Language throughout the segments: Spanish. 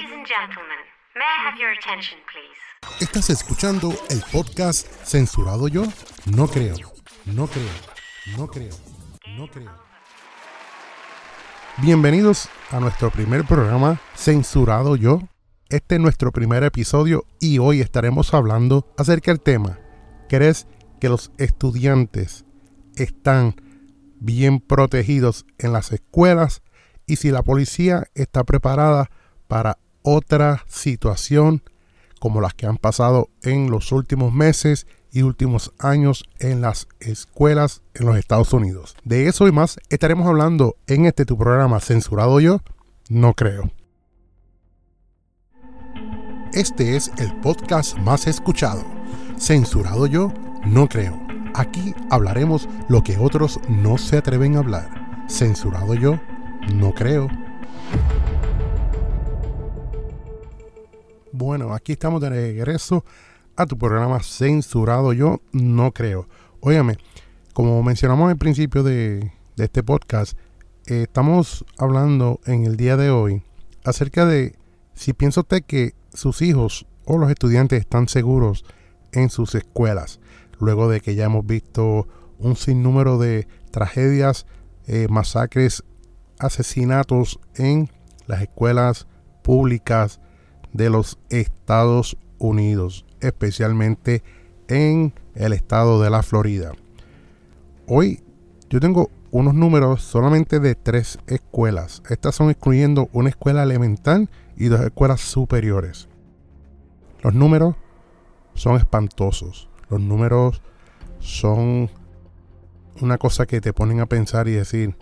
Ladies and gentlemen, may I have your attention, please? Estás escuchando el podcast Censurado Yo? No creo, no creo, no creo, no creo. Bienvenidos a nuestro primer programa Censurado Yo. Este es nuestro primer episodio y hoy estaremos hablando acerca del tema. ¿Crees que los estudiantes están bien protegidos en las escuelas y si la policía está preparada para otra situación como las que han pasado en los últimos meses y últimos años en las escuelas en los Estados Unidos. De eso y más estaremos hablando en este tu programa censurado yo, no creo. Este es el podcast más escuchado. Censurado yo, no creo. Aquí hablaremos lo que otros no se atreven a hablar. Censurado yo, no creo. Bueno, aquí estamos de regreso a tu programa censurado. Yo no creo. Óyame, como mencionamos al principio de, este podcast, eh, estamos hablando en el día de hoy acerca de si piensa usted que sus hijos o los estudiantes están seguros en sus escuelas, luego de que ya hemos visto un sinnúmero de tragedias, eh, masacres asesinatos en las escuelas públicas de los Estados Unidos, especialmente en el estado de la Florida. Hoy yo tengo unos números solamente de tres escuelas. Estas son incluyendo una escuela elemental y dos escuelas superiores. Los números son espantosos. Los números son una cosa que te ponen a pensar y decir,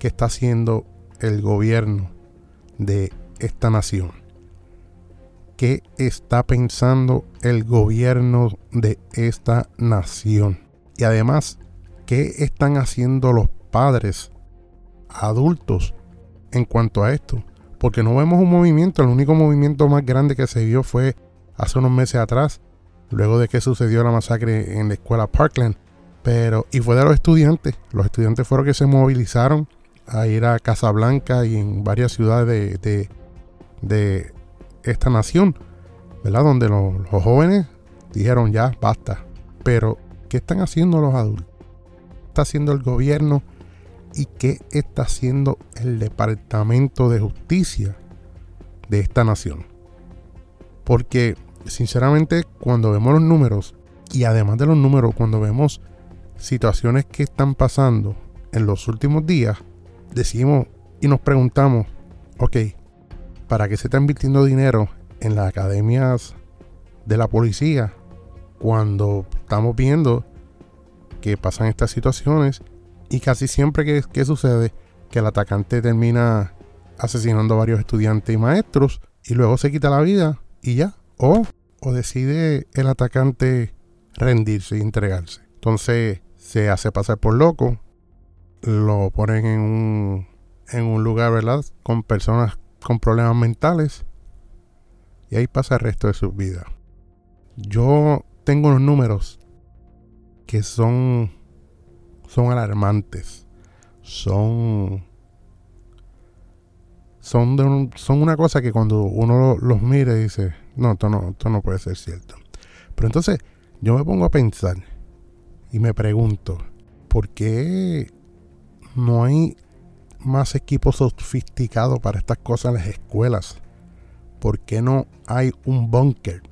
¿Qué está haciendo el gobierno de esta nación? ¿Qué está pensando el gobierno de esta nación? Y además, ¿qué están haciendo los padres adultos en cuanto a esto? Porque no vemos un movimiento, el único movimiento más grande que se vio fue hace unos meses atrás, luego de que sucedió la masacre en la escuela Parkland. Pero, y fue de los estudiantes, los estudiantes fueron que se movilizaron a ir a Casablanca y en varias ciudades de, de, esta nación, ¿verdad? Donde los, jóvenes dijeron ya, basta. Pero, ¿qué están haciendo los adultos? ¿Qué está haciendo el gobierno? ¿Y qué está haciendo el Departamento de Justicia de esta nación? Porque, sinceramente, cuando vemos los números, y además de los números, cuando vemos situaciones que están pasando en los últimos días, decimos y nos preguntamos, ok, ¿para qué se está invirtiendo dinero en las academias de la policía cuando estamos viendo que pasan estas situaciones y casi siempre que, sucede que el atacante termina asesinando a varios estudiantes y maestros y luego se quita la vida y ya. O, o decide el atacante rendirse y entregarse. Entonces se hace pasar por loco, lo ponen en un, en un lugar, ¿verdad? Con personas con problemas mentales. Y ahí pasa el resto de su vida. Yo tengo unos números que son, son alarmantes. Son, son, son una cosa que cuando uno los mire dice, no esto, no, esto no puede ser cierto. Pero entonces yo me pongo a pensar y me pregunto, ¿por qué no hay más equipos sofisticados para estas cosas en las escuelas. ¿Por qué no hay un búnker?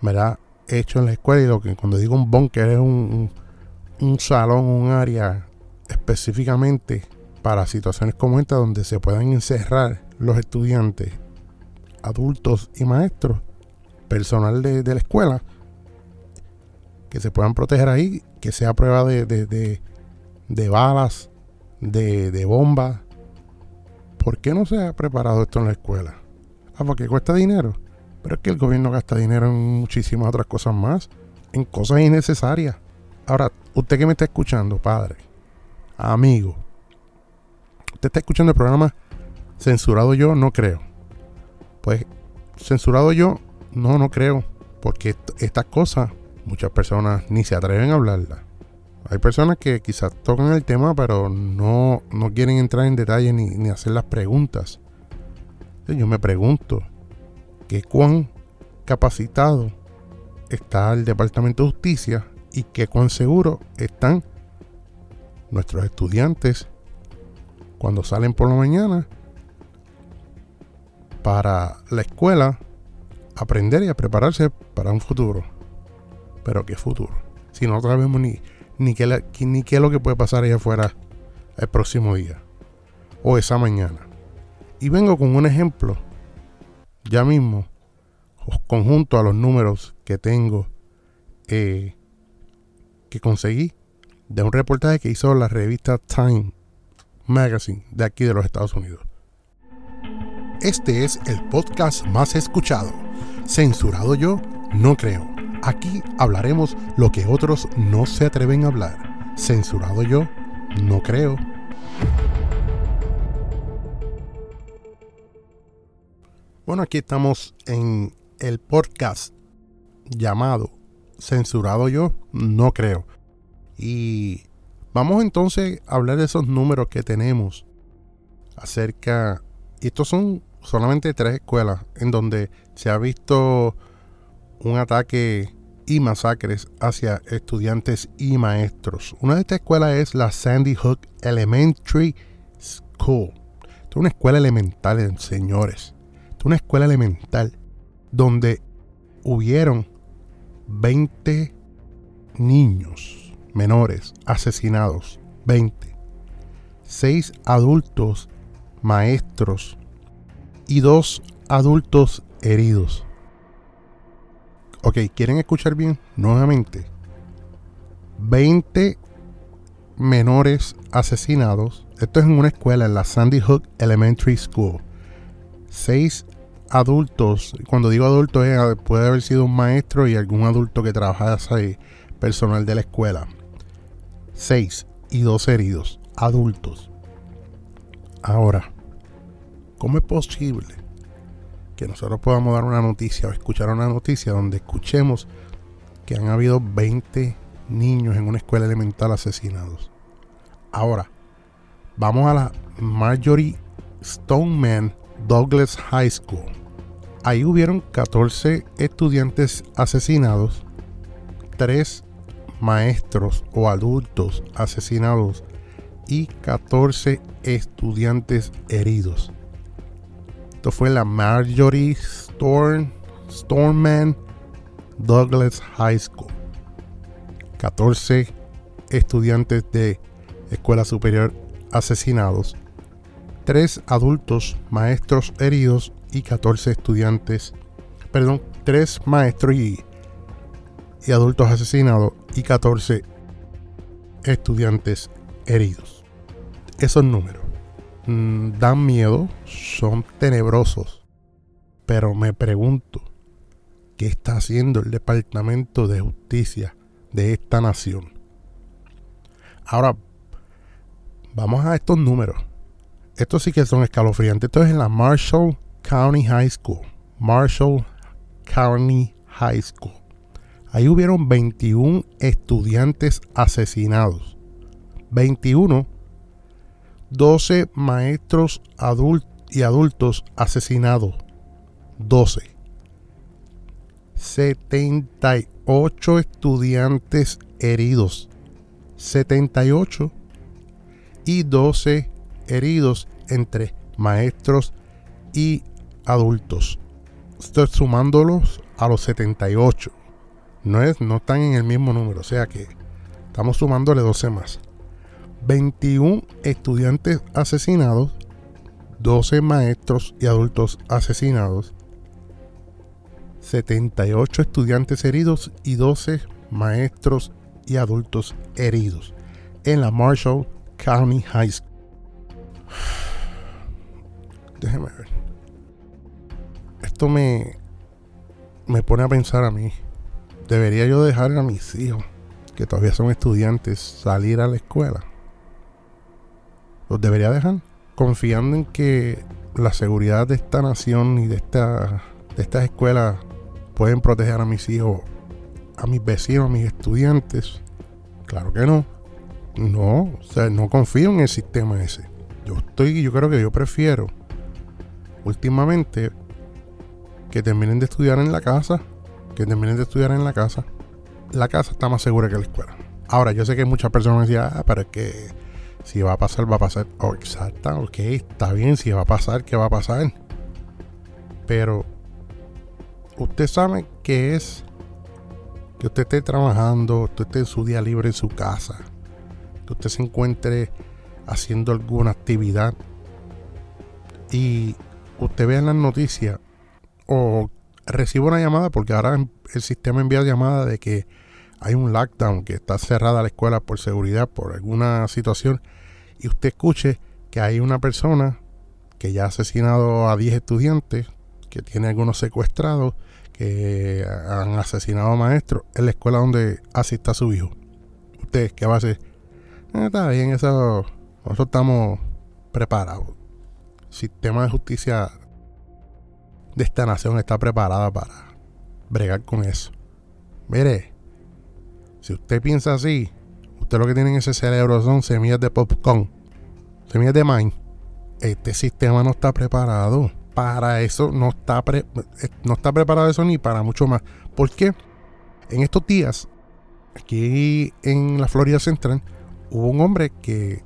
¿Verdad? Hecho en la escuela. Y lo que cuando digo un búnker es un, un, salón, un área específicamente para situaciones como esta donde se puedan encerrar los estudiantes, adultos y maestros, personal de, la escuela, que se puedan proteger ahí, que sea prueba de de balas, de, de bombas. ¿Por qué no se ha preparado esto en la escuela? Ah, porque cuesta dinero. Pero es que el gobierno gasta dinero en muchísimas otras cosas más, en cosas innecesarias. Ahora, usted que me está escuchando, padre, amigo, usted está escuchando el programa Censurado Yo, no creo. Pues, censurado yo, no, no creo. Porque estas cosas, muchas personas ni se atreven a hablarlas. Hay personas que quizás tocan el tema, pero no, quieren entrar en detalle ni, hacer las preguntas. Yo me pregunto que cuán capacitado está el Departamento de Justicia y que cuán seguro están nuestros estudiantes cuando salen por la mañana para la escuela aprender y a prepararse para un futuro. Pero ¿qué futuro? Si no sabemos ni, ni, qué, ni qué es lo que puede pasar allá afuera el próximo día o esa mañana. Y vengo con un ejemplo ya mismo, conjunto a los números que tengo eh, que conseguí de un reportaje que hizo la revista Time Magazine de aquí de los Estados Unidos. Este es el podcast más escuchado. Censurado yo, no creo. Aquí hablaremos lo que otros no se atreven a hablar. Censurado yo, no creo. Bueno, aquí estamos en el podcast llamado Censurado yo, no creo. Y vamos entonces a hablar de esos números que tenemos acerca... Estos son solamente tres escuelas en donde se ha visto un ataque y masacres hacia estudiantes y maestros. Una de estas escuelas es la Sandy Hook Elementary School. es una escuela elemental, señores. es una escuela elemental donde hubieron 20 niños menores asesinados. 20. 6 adultos maestros y dos adultos heridos. Ok, ¿quieren escuchar bien? Nuevamente. 20 menores asesinados. Esto es en una escuela, en la Sandy Hook Elementary School. 6 adultos. Cuando digo adultos, puede haber sido un maestro y algún adulto que trabajase personal de la escuela. 6 y 2 heridos, adultos. Ahora, ¿Cómo es posible que nosotros podamos dar una noticia o escuchar una noticia donde escuchemos que han habido 20 niños en una escuela elemental asesinados? Ahora, vamos a la Marjorie Stoneman Douglas High School. Ahí hubieron 14 estudiantes asesinados, 3 maestros o adultos asesinados y 14 estudiantes heridos. Esto fue la Marjorie Storm, Stormman Douglas High School. 14 estudiantes de escuela superior asesinados, 3 adultos maestros heridos y 14 estudiantes, perdón, 3 maestros y, y adultos asesinados y 14 estudiantes heridos. Esos números Mm, dan miedo, son tenebrosos. Pero me pregunto, ¿qué está haciendo el Departamento de Justicia de esta nación? Ahora, vamos a estos números. Estos sí que son escalofriantes. Esto es en la Marshall County High School. Marshall County High School. Ahí hubieron 21 estudiantes asesinados. 21 12 maestros adultos y adultos asesinados. 12. 78 estudiantes heridos. 78 y 12 heridos entre maestros y adultos. Estoy sumándolos a los 78. No, es, no están en el mismo número, o sea que estamos sumándole 12 más. 21 estudiantes asesinados, 12 maestros y adultos asesinados, 78 estudiantes heridos y 12 maestros y adultos heridos en la Marshall County High School. Déjeme ver. Esto me, me pone a pensar a mí. ¿Debería yo dejar a mis hijos, que todavía son estudiantes, salir a la escuela? Los debería dejar confiando en que la seguridad de esta nación y de, esta, de estas escuelas pueden proteger a mis hijos, a mis vecinos, a mis estudiantes. Claro que no. No, o sea, no confío en el sistema ese. Yo estoy, yo creo que yo prefiero últimamente que terminen de estudiar en la casa, que terminen de estudiar en la casa. La casa está más segura que la escuela. Ahora, yo sé que muchas personas decían, ah, pero es que si va a pasar, va a pasar. Oh, exacta, ok, está bien, si va a pasar, ¿qué va a pasar? Pero usted sabe que es que usted esté trabajando, usted esté en su día libre en su casa, que usted se encuentre haciendo alguna actividad y usted vea en las noticias o reciba una llamada, porque ahora el sistema envía llamada de que hay un lockdown, que está cerrada la escuela por seguridad, por alguna situación, y usted escuche que hay una persona que ya ha asesinado a 10 estudiantes, que tiene algunos secuestrados, que han asesinado a maestros en la escuela donde asista su hijo. Usted, ¿qué va a hacer? Eh, está bien, eso, nosotros estamos preparados. sistema de justicia de esta nación está preparada para bregar con eso. Mire, si usted piensa así, usted lo que tiene en ese cerebro son semillas de popcorn, semillas de maíz. Este sistema no está preparado para eso, no está, no está preparado eso ni para mucho más. ¿Por qué? En estos días, aquí en la Florida Central, hubo un hombre que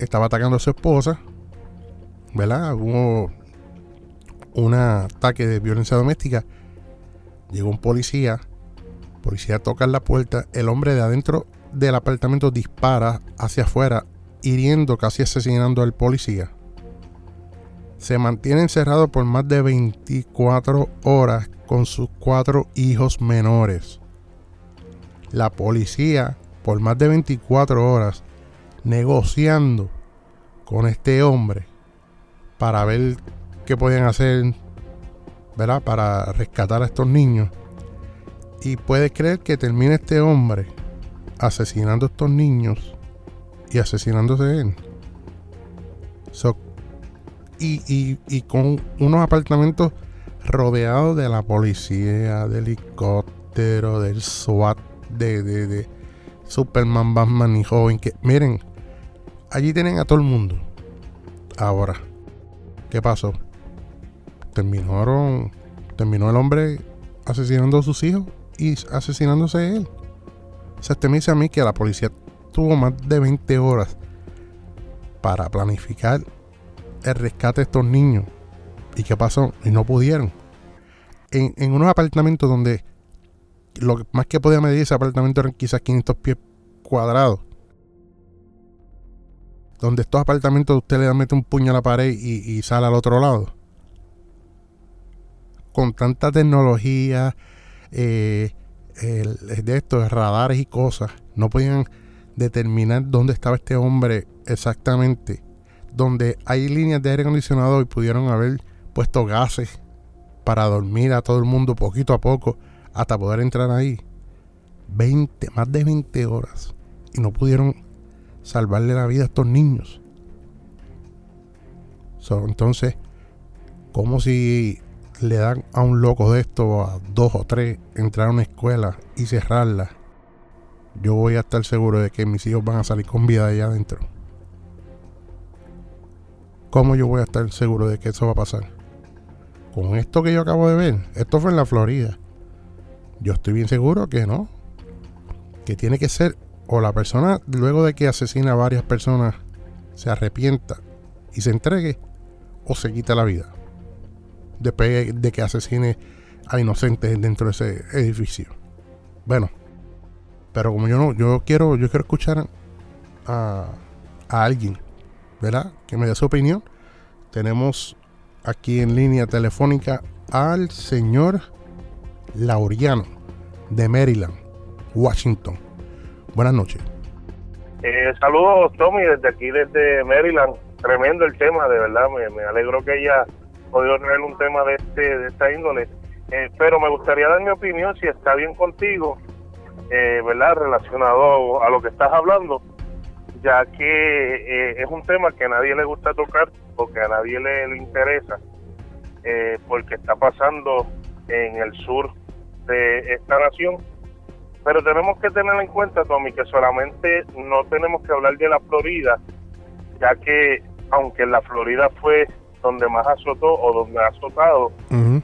estaba atacando a su esposa, ¿verdad? Hubo un ataque de violencia doméstica. Llegó un policía, policía toca la puerta, el hombre de adentro del apartamento dispara hacia afuera, hiriendo, casi asesinando al policía. Se mantiene encerrado por más de 24 horas con sus cuatro hijos menores. La policía, por más de 24 horas, negociando con este hombre para ver qué podían hacer, ¿verdad? Para rescatar a estos niños. Y puedes creer que termine este hombre asesinando a estos niños y asesinándose él. y, y, con unos apartamentos rodeados de la policía, de helicóptero, del SWAT, de, de, de Superman, Batman y joven. Que, miren, allí tienen a todo el mundo. Ahora, ¿qué pasó? terminaron, terminó el hombre asesinando a sus hijos y asesinándose él. O sea, usted me dice a mí que la policía tuvo más de 20 horas para planificar el rescate de estos niños. ¿Y qué pasó? Y no pudieron. En, en unos apartamentos donde lo más que podía medir ese apartamento eran quizás 500 pies cuadrados. Donde estos apartamentos usted le mete un puño a la pared y, y sale al otro lado con tanta tecnología eh, de estos radares y cosas, no podían determinar dónde estaba este hombre exactamente. Donde hay líneas de aire acondicionado y pudieron haber puesto gases para dormir a todo el mundo poquito a poco hasta poder entrar ahí. 20, más de 20 horas. Y no pudieron salvarle la vida a estos niños. entonces, como si le dan a un loco de esto, a dos o tres, entrar a una escuela y cerrarla, yo voy a estar seguro de que mis hijos van a salir con vida de allá adentro. ¿Cómo yo voy a estar seguro de que eso va a pasar? Con esto que yo acabo de ver, esto fue en la Florida. Yo estoy bien seguro que no. Que tiene que ser o la persona luego de que asesina a varias personas se arrepienta y se entregue o se quita la vida después de que asesine a inocentes dentro de ese edificio. Bueno, pero como yo no, yo quiero, yo quiero escuchar a, a alguien, ¿verdad? Que me dé su opinión. Tenemos aquí en línea telefónica al señor Lauriano de Maryland, Washington. Buenas noches. Eh, saludos, Tommy, desde aquí, desde Maryland. Tremendo el tema, de verdad. Me, me alegro que ella podido tener un tema de, este, de esta índole. Eh, pero me gustaría dar mi opinión, si está bien contigo, eh, ¿verdad? Relacionado a lo que estás hablando, ya que eh, es un tema que a nadie le gusta tocar porque a nadie le, interesa, porque está pasando en el sur de esta nación. Pero tenemos que tener en cuenta, Tommy, que solamente no tenemos que hablar de la Florida, ya que aunque la Florida fue donde más azotó o donde ha azotado.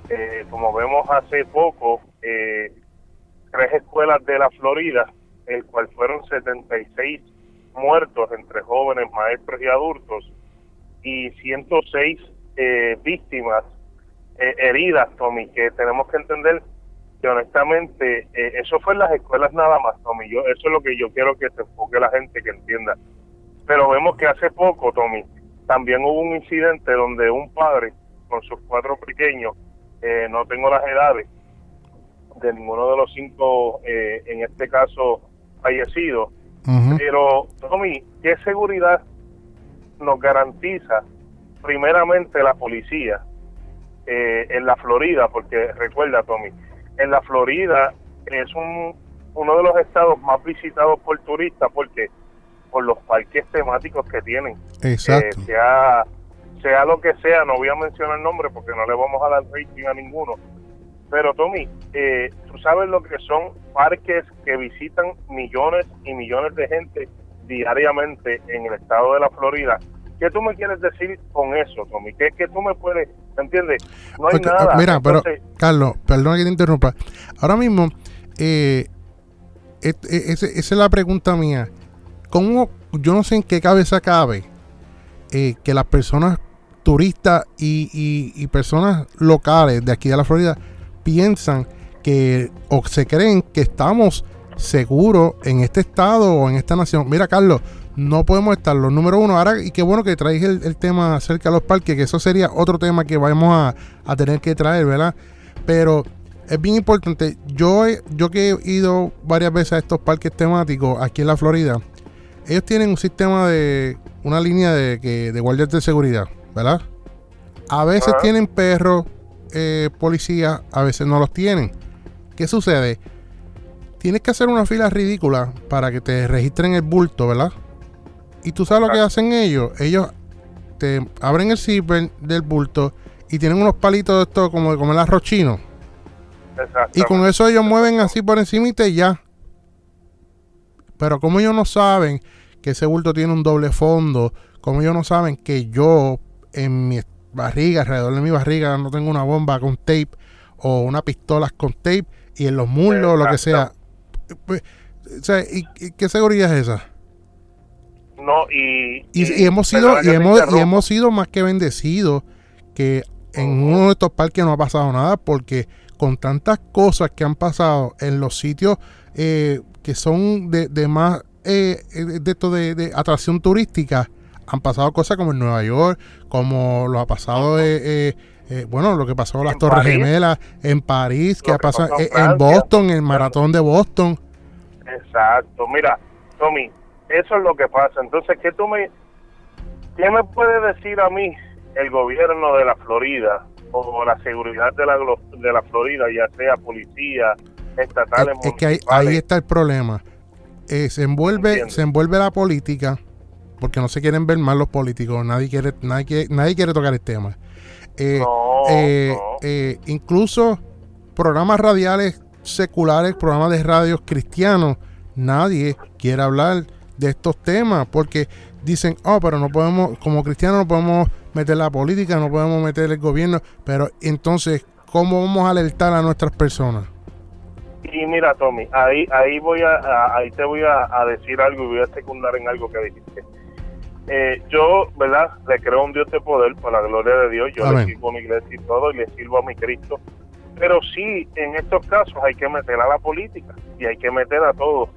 Eh, como vemos hace poco, eh, tres escuelas de la Florida, el cual fueron 76 muertos entre jóvenes, maestros y adultos, y 106 eh, víctimas heridas, Tommy, que tenemos que entender que honestamente eso fue en las escuelas nada más, Tommy. Yo, eso es lo que yo quiero que se enfoque la gente que entienda. Pero vemos que hace poco, Tommy, también hubo un incidente donde un padre con sus cuatro pequeños, eh, no tengo las edades de ninguno de los cinco, eh, en este caso, fallecidos, pero Tommy, ¿qué seguridad nos garantiza primeramente la policía eh, en la Florida? Porque recuerda, Tommy, en la Florida es un, uno de los estados más visitados por turistas porque por los parques temáticos que tienen. Exacto. Eh, sea, sea lo que sea, no voy a mencionar el nombre porque no le vamos a dar rating a ninguno. Pero Tommy, eh, tú sabes lo que son parques que visitan millones y millones de gente diariamente en el estado de la Florida. ¿Qué tú me quieres decir con eso, Tommy? ¿Qué, qué tú me puedes, entiendes? No hay nada. Mira, pero Carlos, perdona que te interrumpa. Ahora mismo, eh, esa es la pregunta mía. ¿Cómo, yo no sé en qué cabeza cabe eh, que las personas turistas y, personas locales de aquí de la Florida piensan que o se creen que estamos seguros en este estado o en esta nación. Mira, Carlos, no podemos estarlo. Número uno, ahora, y qué bueno que traes el, tema acerca de los parques, que eso sería otro tema que vamos a, a tener que traer, ¿verdad? Pero es bien importante. Yo, yo que he ido varias veces a estos parques temáticos aquí en la Florida, ellos tienen un sistema de una línea de, que, de guardias de seguridad, ¿verdad? A veces tienen perros, eh, policías, a veces no los tienen. ¿Qué sucede? Tienes que hacer una fila ridícula para que te registren el bulto, ¿verdad? Y tú sabes lo que hacen ellos. Ellos te abren el zipper del bulto y tienen unos palitos de esto como de comer arroz chino. Y con eso ellos mueven así por encima y te ya. Pero como ellos no saben que ese bulto tiene un doble fondo, como ellos no saben que yo en mi barriga, alrededor de mi barriga, no tengo una bomba con tape o una pistola con tape y en los muslos, lo que sea. Pues, ¿y, qué seguridad es esa? No, y, y, hemos sido y hemos, y hemos sido más que bendecidos que en uno de estos parques no ha pasado nada porque con tantas cosas que han pasado en los sitios eh, que son de, de más eh, eh, de esto de, atracción turística, han pasado cosas como en Nueva York, como lo ha pasado, eh, bueno, lo que pasó en las Torres Gemelas, en París, que ha pasado en, Boston, en el maratón de Boston. Exacto, mira, Tommy, eso es lo que pasa. Entonces, ¿qué tú me, qué me puede decir a mí el gobierno de la Florida o la seguridad de la, de la Florida, ya sea policía, estatales, es, que ahí, está el problema. Eh, se envuelve se envuelve la política porque no se quieren ver mal los políticos. Nadie quiere nadie quiere, nadie quiere tocar el tema. Eh, eh, incluso programas radiales seculares, programas de radios cristianos, nadie quiere hablar de estos temas porque dicen, oh, pero no podemos, como cristianos no podemos meter la política, no podemos meter el gobierno, pero entonces, ¿cómo vamos a alertar a nuestras personas? Y mira, Tommy, ahí ahí voy a, ahí te voy a, decir algo y voy a secundar en algo que dijiste. Eh, yo, ¿verdad? Le creo un Dios de poder, por la gloria de Dios. Yo le sirvo a mi iglesia y todo, y le sirvo a mi Cristo. Pero sí, en estos casos hay que meter a la política y hay que meter a todos.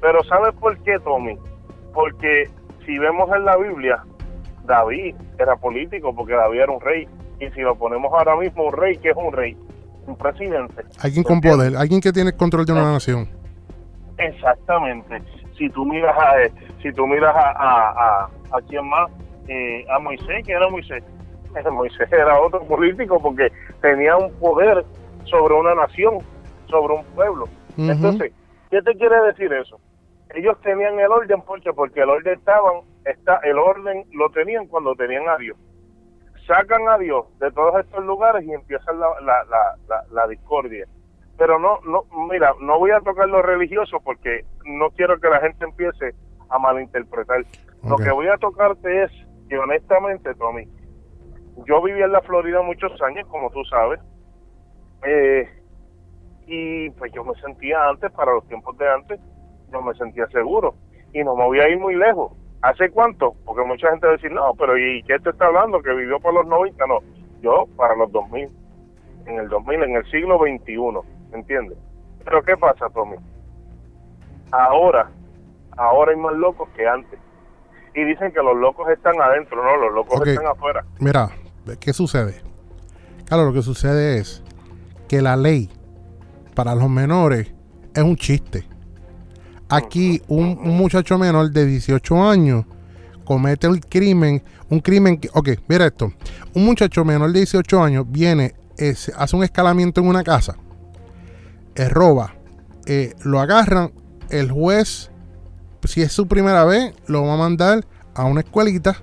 Pero ¿sabes por qué, Tommy? Porque si vemos en la Biblia, David era político porque David era un rey. Y si lo ponemos ahora mismo, un rey, ¿qué es un rey? Un presidente. Alguien con poder, alguien que tiene control de una nación. Exactamente. Si tú miras a, eh, si tú miras a, a, a, quién más, eh, a Moisés, que era Moisés. Moisés era otro político porque tenía un poder sobre una nación, sobre un pueblo. Entonces, ¿qué te quiere decir eso? Ellos tenían el orden porque porque el orden estaban, está, el orden lo tenían cuando tenían a Dios sacan a Dios de todos estos lugares y empiezan la, la, la, discordia. Pero no, no, mira, no voy a tocar lo religioso porque no quiero que la gente empiece a malinterpretar. Lo que voy a tocarte es que honestamente, Tommy, yo viví en la Florida muchos años, como tú sabes, eh, y pues yo me sentía antes, para los tiempos de antes, yo me sentía seguro y no me voy a ir muy lejos. ¿Hace cuánto? Porque mucha gente va a decir, no, pero ¿y qué te está hablando? Que vivió por los 90, no. Yo para los 2000, en el 2000, en el siglo XXI, ¿entiendes? Pero ¿qué pasa, Tommy? Ahora, ahora hay más locos que antes. Y dicen que los locos están adentro, no, los locos están afuera. Mira, ¿qué sucede? Claro, lo que sucede es que la ley para los menores es un chiste. Aquí un, muchacho menor de 18 años comete el crimen, un crimen que, ok, mira esto, un muchacho menor de 18 años viene, eh, hace un escalamiento en una casa, eh, roba, eh, lo agarran, el juez, si es su primera vez, lo va a mandar a una escuelita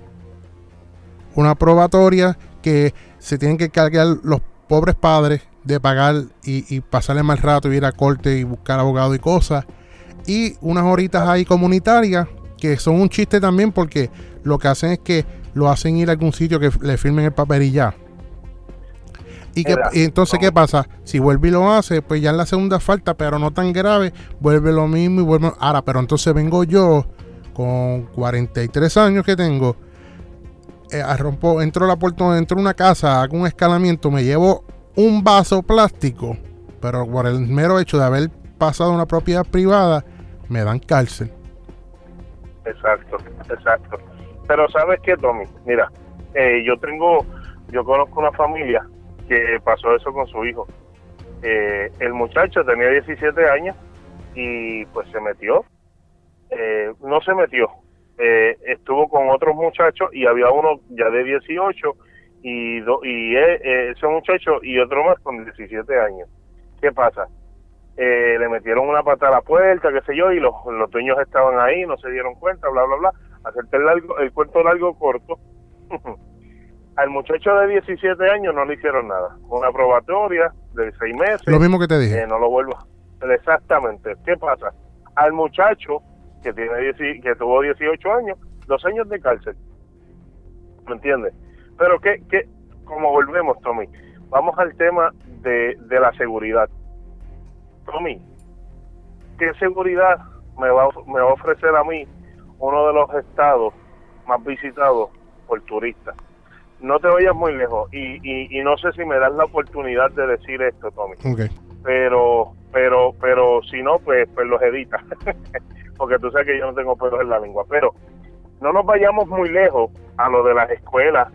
una probatoria que se tienen que cargar los pobres padres de pagar y, y pasarle mal rato, ir a corte y buscar abogado y cosas. Y unas horitas ahí comunitarias que son un chiste también porque lo que hacen es que lo hacen ir a algún sitio que le firmen el papel y ya. Y, que, y entonces, ¿qué pasa? Si vuelve y lo hace, pues ya en la segunda falta, pero no tan grave, vuelve lo mismo y vuelve. Ahora, pero entonces vengo yo con 43 años que tengo eh, rompo, entro a la puerta, entro a una casa, hago un escalamiento, me llevo un vaso plástico, pero por el mero hecho de haber pasado una propiedad privada, me dan cárcel. Exacto, exacto. Pero ¿sabes qué, Tommy? Mira, eh, yo tengo, yo conozco una familia que pasó eso con su hijo. Eh, el muchacho tenía 17 años y pues se metió. Eh, no se metió. Eh, estuvo con otros muchachos y había uno ya de 18 y, do- y eh, eh, ese muchacho y otro más con 17 años. ¿Qué pasa? Eh, le metieron una pata a la puerta, qué sé yo, y los, los dueños estaban ahí, no se dieron cuenta, bla, bla, bla. Hacerte el, largo, el cuento largo corto. Al muchacho de 17 años no le hicieron nada. Una probatoria de seis meses. Lo mismo que te dije. Eh, no lo vuelvo. Exactamente. ¿Qué pasa? Al muchacho que tiene que tuvo 18 años, dos años de cárcel. ¿Me entiendes? Pero que, que, como volvemos, Tommy, vamos al tema de, de la seguridad. Tommy, ¿qué seguridad me va, me va a ofrecer a mí uno de los estados más visitados por turistas? No te vayas muy lejos y, y, y no sé si me das la oportunidad de decir esto, Tommy. Pero pero pero si no pues pues los edita porque tú sabes que yo no tengo pelos en la lengua. Pero no nos vayamos muy lejos a lo de las escuelas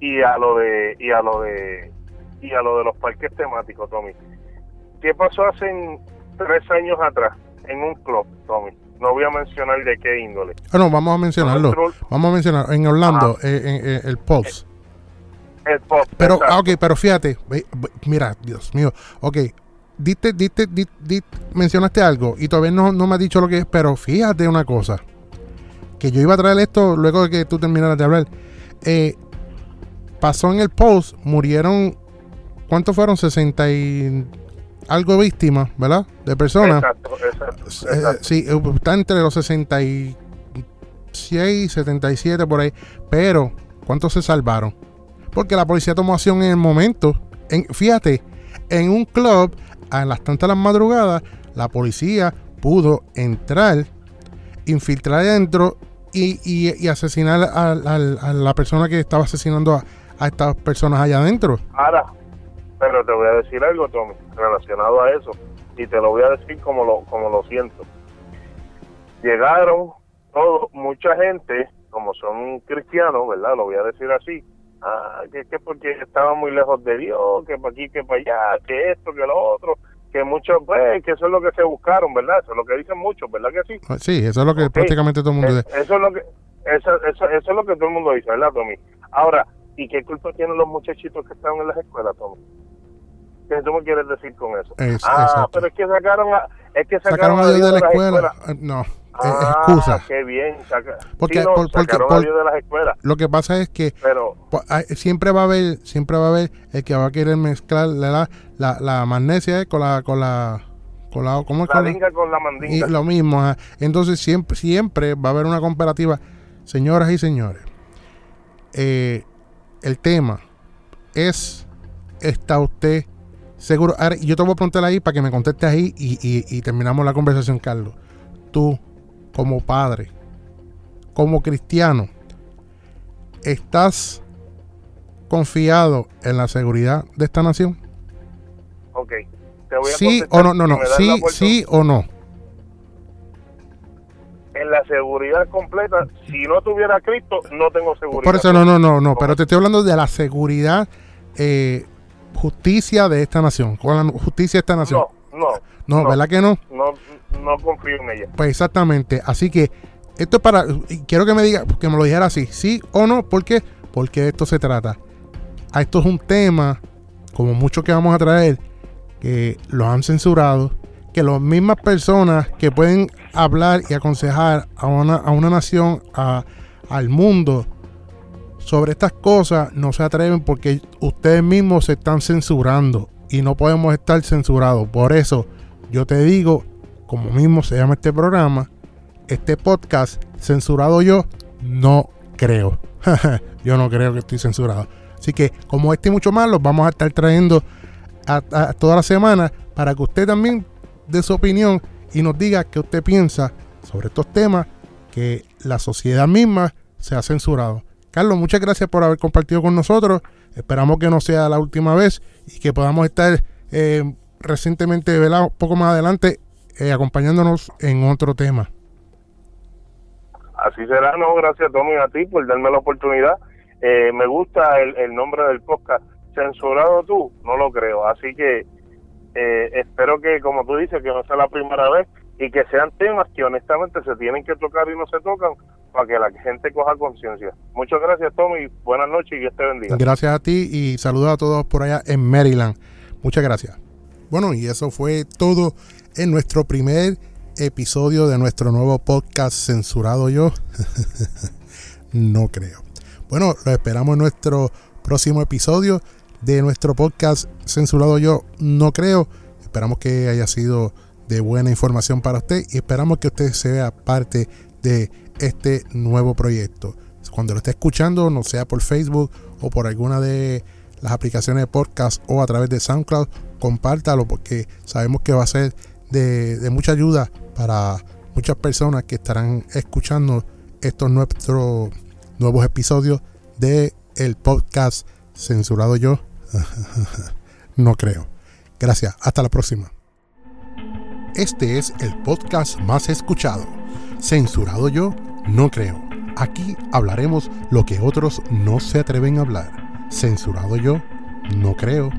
y a lo de y a lo de y a lo de los parques temáticos Tommy qué pasó hace tres años atrás en un club Tommy no voy a mencionar de qué índole Bueno, vamos a mencionarlo. Vamos a mencionar en Orlando, eh, en- en- el Pulse. el pop Pero, exacto. ah, ok, pero fíjate, mira, Dios mío, ok, diste, diste, diste, diste- mencionaste algo y todavía no, no me has dicho lo que es, pero fíjate una cosa, que yo iba a traer esto luego de que tú terminaras de hablar. Eh, pasó en el post, murieron, ¿cuántos fueron? 60 y algo víctimas, ¿verdad? De personas. exacto, exacto, Eh, exacto. sí, eh, está entre los 66 77 por ahí. Pero, ¿cuántos se salvaron? Porque la policía tomó acción en el momento. En, fíjate, en un club, a las tantas de las madrugadas, la policía pudo entrar, infiltrar adentro y, y- y asesinar a, a- a la persona que estaba asesinando a, a estas personas allá adentro. Ahora, pero te voy a decir algo, Tommy, relacionado a eso, y te lo voy a decir como lo, como lo siento. Llegaron todo, mucha gente, como son cristianos, ¿verdad? Lo voy a decir así, ah, que, que porque estaban muy lejos de Dios, que para aquí, que para allá, que esto, que lo otro, que muchos, pues, que eso es lo que se buscaron, ¿verdad? Eso es lo que dicen muchos, ¿verdad que sí? Sí, eso es lo que Ok. prácticamente todo el mundo Eh, dice. Eso es lo que eso, eso, eso es lo que todo el mundo dice, ¿verdad, Tommy? Ahora, ¿y qué culpa tienen los muchachitos que estaban en las escuelas, Tommy? ¿Qué tú me quieres decir con eso? Es- ah, exacto. pero es que sacaron a, es que Sacaron a Dios de la escuela. Eh, No, es Ah, excusa. qué bien. Saca, Porque- sí, no, por- porque- sacaron por- de las escuelas, Lo que pasa es que pero pues, siempre va a haber, siempre va a haber el que va a querer mezclar la, la, la magnesia eh, con la, con la, con la, ¿cómo es? la linga con la y mandinga. lo mismo. ajá. Entonces siempre, siempre va a haber una comparativa. Señoras y señores, eh, el tema es, está usted seguro? Ahora, yo te voy a preguntar ahí para que me contestes ahí y, y terminamos la conversación, Carlos. Tú, como padre, como cristiano, ¿estás confiado en la seguridad de esta nación? Ok. Te voy a sí o no, no, no, sí, sí o no. En la seguridad completa, si no tuviera Cristo, no tengo seguridad. Por eso no, no, no, no, pero te estoy hablando de la seguridad, eh, justicia de esta nación, con la justicia de esta nación. No, no, No, no. ¿verdad que no? no, no confío en ella. Pues exactamente. Así que esto es para. Quiero que me diga, que me lo dijera así, sí o no. ¿Por qué? Porque de esto se trata. A esto es un tema, como muchos que vamos a traer, que lo han censurado. Que las mismas personas que pueden hablar y aconsejar a una, a una nación, a- al mundo, sobre estas cosas, no se atreven porque ustedes mismos se están censurando. Y no podemos estar censurados. Por eso yo te digo como mismo se llama este programa, este podcast, censurado yo, no creo. yo no creo que estoy censurado. Así que, como este y mucho más, los vamos a estar trayendo toda la semana para que usted también dé su opinión y nos diga qué usted piensa sobre estos temas que la sociedad misma se ha censurado. Carlos, muchas gracias por haber compartido con nosotros. Esperamos que no sea la última vez y que podamos estar eh, recientemente, ¿verdad? un poco más adelante, eh, acompañándonos en otro tema. Así será, no, gracias Tommy a ti por darme la oportunidad. Eh, me gusta el, el nombre del podcast. Censurado tú, no lo creo. Así que eh, espero que, como tú dices, que no sea la primera vez y que sean temas que honestamente se tienen que tocar y no se tocan para que la gente coja conciencia. Muchas gracias Tommy, buenas noches y Dios te bendiga. Gracias a ti y saludos a todos por allá en Maryland. Muchas gracias. Bueno, y eso fue todo en nuestro primer episodio de nuestro nuevo podcast censurado yo. no creo. Bueno, lo esperamos en nuestro próximo episodio de nuestro podcast censurado yo. No creo. Esperamos que haya sido de buena información para usted y esperamos que usted sea parte de este nuevo proyecto. Cuando lo esté escuchando, no sea por Facebook o por alguna de las aplicaciones de podcast o a través de SoundCloud, compártalo porque sabemos que va a ser de, de mucha ayuda para muchas personas que estarán escuchando estos nuestros nuevos episodios de el podcast censurado yo. no creo. Gracias. Hasta la próxima. Este es el podcast más escuchado. Censurado yo, no creo. Aquí hablaremos lo que otros no se atreven a hablar. Censurado yo, no creo.